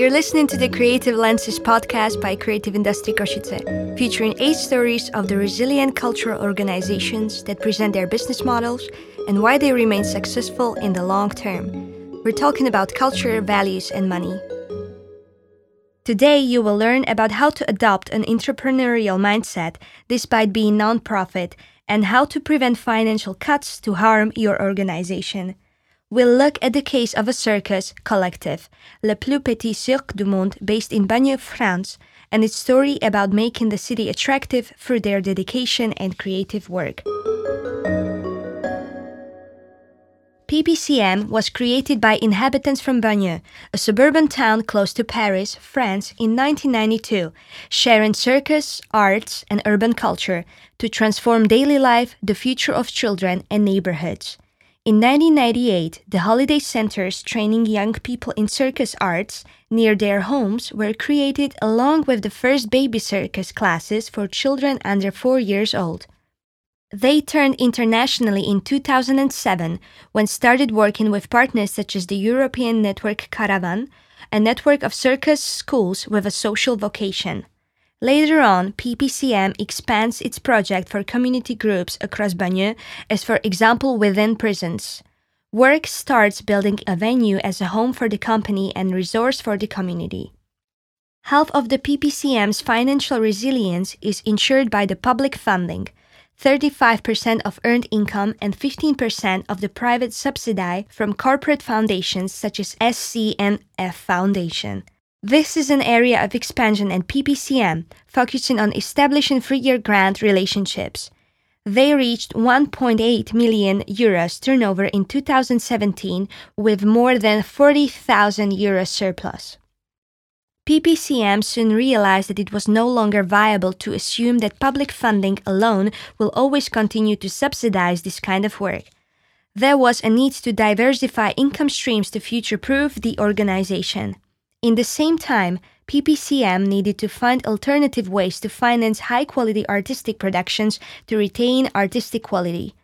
You're listening to the Creative Lenses podcast by Creative Industry Košice, featuring eight stories of the resilient cultural organizations that present their business models and why they remain successful in the long term. We're talking about culture, values, and money. Today, you will learn about how to adopt an entrepreneurial mindset despite being nonprofit and how to prevent financial cuts to harm your organization we'll look at the case of a circus collective, Le Plus Petit Cirque du Monde, based in Bagneux, France, and its story about making the city attractive through their dedication and creative work. PPCM was created by inhabitants from Bagneux, a suburban town close to Paris, France, in 1992, sharing circus, arts, and urban culture to transform daily life, the future of children, and neighborhoods. In 1998, the holiday centers training young people in circus arts near their homes were created along with the first baby circus classes for children under 4 years old. They turned internationally in 2007 when started working with partners such as the European Network Caravan, a network of circus schools with a social vocation. Later on, PPCM expands its project for community groups across Bagneux, as for example within prisons. Work starts building a venue as a home for the company and resource for the community. Half of the PPCM's financial resilience is ensured by the public funding, 35% of earned income and 15% of the private subsidy from corporate foundations such as SNCF Foundation. This is an area of expansion at PPCM, focusing on establishing three-year grant relationships. They reached 1.8 million euros turnover in 2017 with more than 40,000 euros surplus. PPCM soon realized that it was no longer viable to assume that public funding alone will always continue to subsidize this kind of work. There was a need to diversify income streams to future proof the organization. In the same time, PPCM needed to find alternative ways to finance high quality artistic productions to retain artistic quality.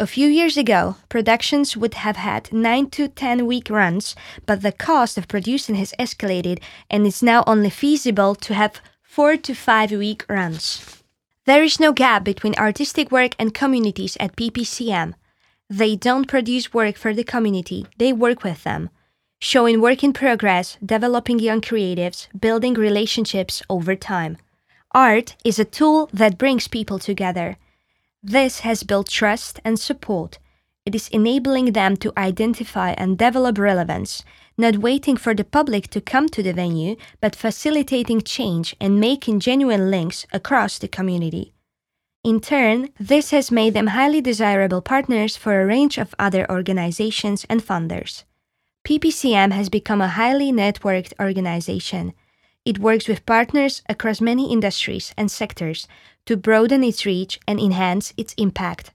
A few years ago, productions would have had 9 to 10 week runs, but the cost of producing has escalated and it's now only feasible to have 4 to 5 week runs. There is no gap between artistic work and communities at PPCM. They don't produce work for the community, they work with them showing work in progress, developing young creatives, building relationships over time. Art is a tool that brings people together. This has built trust and support. It is enabling them to identify and develop relevance, not waiting for the public to come to the venue, but facilitating change and making genuine links across the community. In turn, this has made them highly desirable partners for a range of other organizations and funders. PPCM has become a highly networked organization. It works with partners across many industries and sectors to broaden its reach and enhance its impact.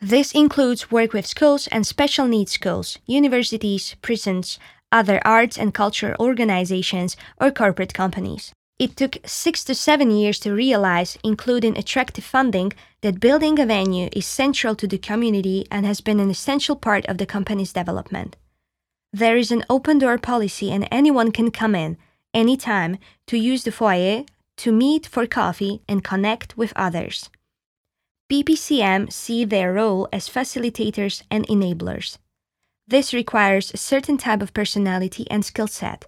This includes work with schools and special needs schools, universities, prisons, other arts and cultural organizations, or corporate companies. It took six to seven years to realize, including attractive funding, that building a venue is central to the community and has been an essential part of the company's development. There is an open door policy, and anyone can come in anytime to use the foyer, to meet for coffee, and connect with others. PPCM see their role as facilitators and enablers. This requires a certain type of personality and skill set.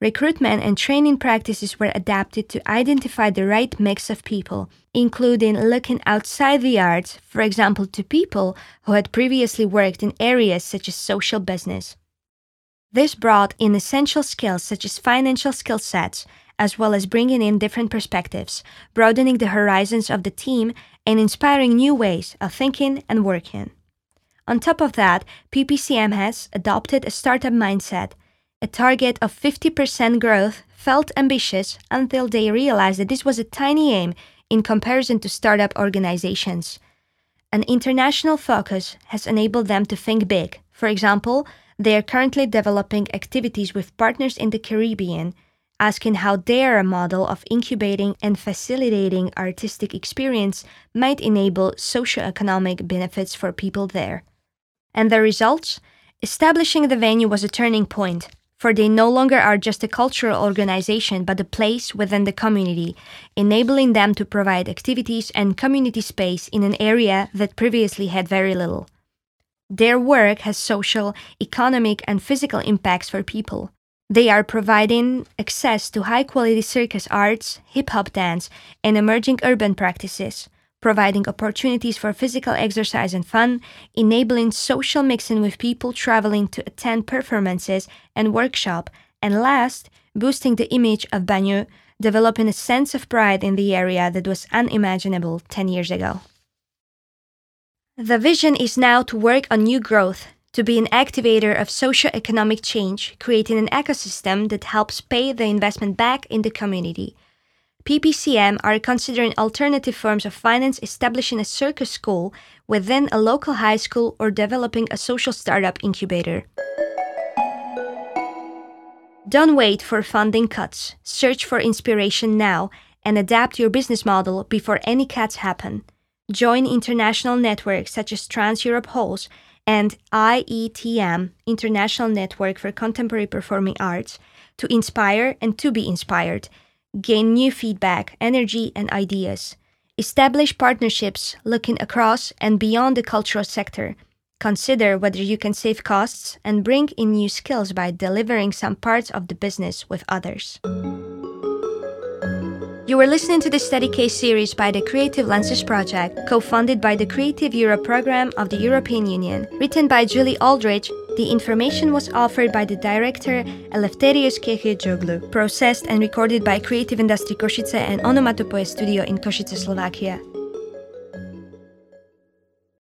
Recruitment and training practices were adapted to identify the right mix of people, including looking outside the arts, for example, to people who had previously worked in areas such as social business. This brought in essential skills such as financial skill sets, as well as bringing in different perspectives, broadening the horizons of the team, and inspiring new ways of thinking and working. On top of that, PPCM has adopted a startup mindset. A target of 50% growth felt ambitious until they realized that this was a tiny aim in comparison to startup organizations. An international focus has enabled them to think big. For example, they are currently developing activities with partners in the Caribbean, asking how their model of incubating and facilitating artistic experience might enable socio-economic benefits for people there. And the results? Establishing the venue was a turning point. For they no longer are just a cultural organization but a place within the community, enabling them to provide activities and community space in an area that previously had very little. Their work has social, economic, and physical impacts for people. They are providing access to high quality circus arts, hip hop dance, and emerging urban practices, providing opportunities for physical exercise and fun, enabling social mixing with people traveling to attend performances and workshop, and last, boosting the image of Bagneux, developing a sense of pride in the area that was unimaginable 10 years ago. The vision is now to work on new growth, to be an activator of socio-economic change, creating an ecosystem that helps pay the investment back in the community. PPCM are considering alternative forms of finance, establishing a circus school within a local high school or developing a social startup incubator. Don't wait for funding cuts. Search for inspiration now and adapt your business model before any cuts happen. Join international networks such as Trans Europe Halls and IETM, International Network for Contemporary Performing Arts, to inspire and to be inspired, gain new feedback, energy, and ideas. Establish partnerships looking across and beyond the cultural sector. Consider whether you can save costs and bring in new skills by delivering some parts of the business with others. You are listening to the Study Case series by the Creative Lenses Project, co funded by the Creative Europe program of the European Union. Written by Julie Aldrich, the information was offered by the director Eleftherios Kechagioglou, processed and recorded by Creative Industry Košice and Onomatopoe Studio in Košice, Slovakia.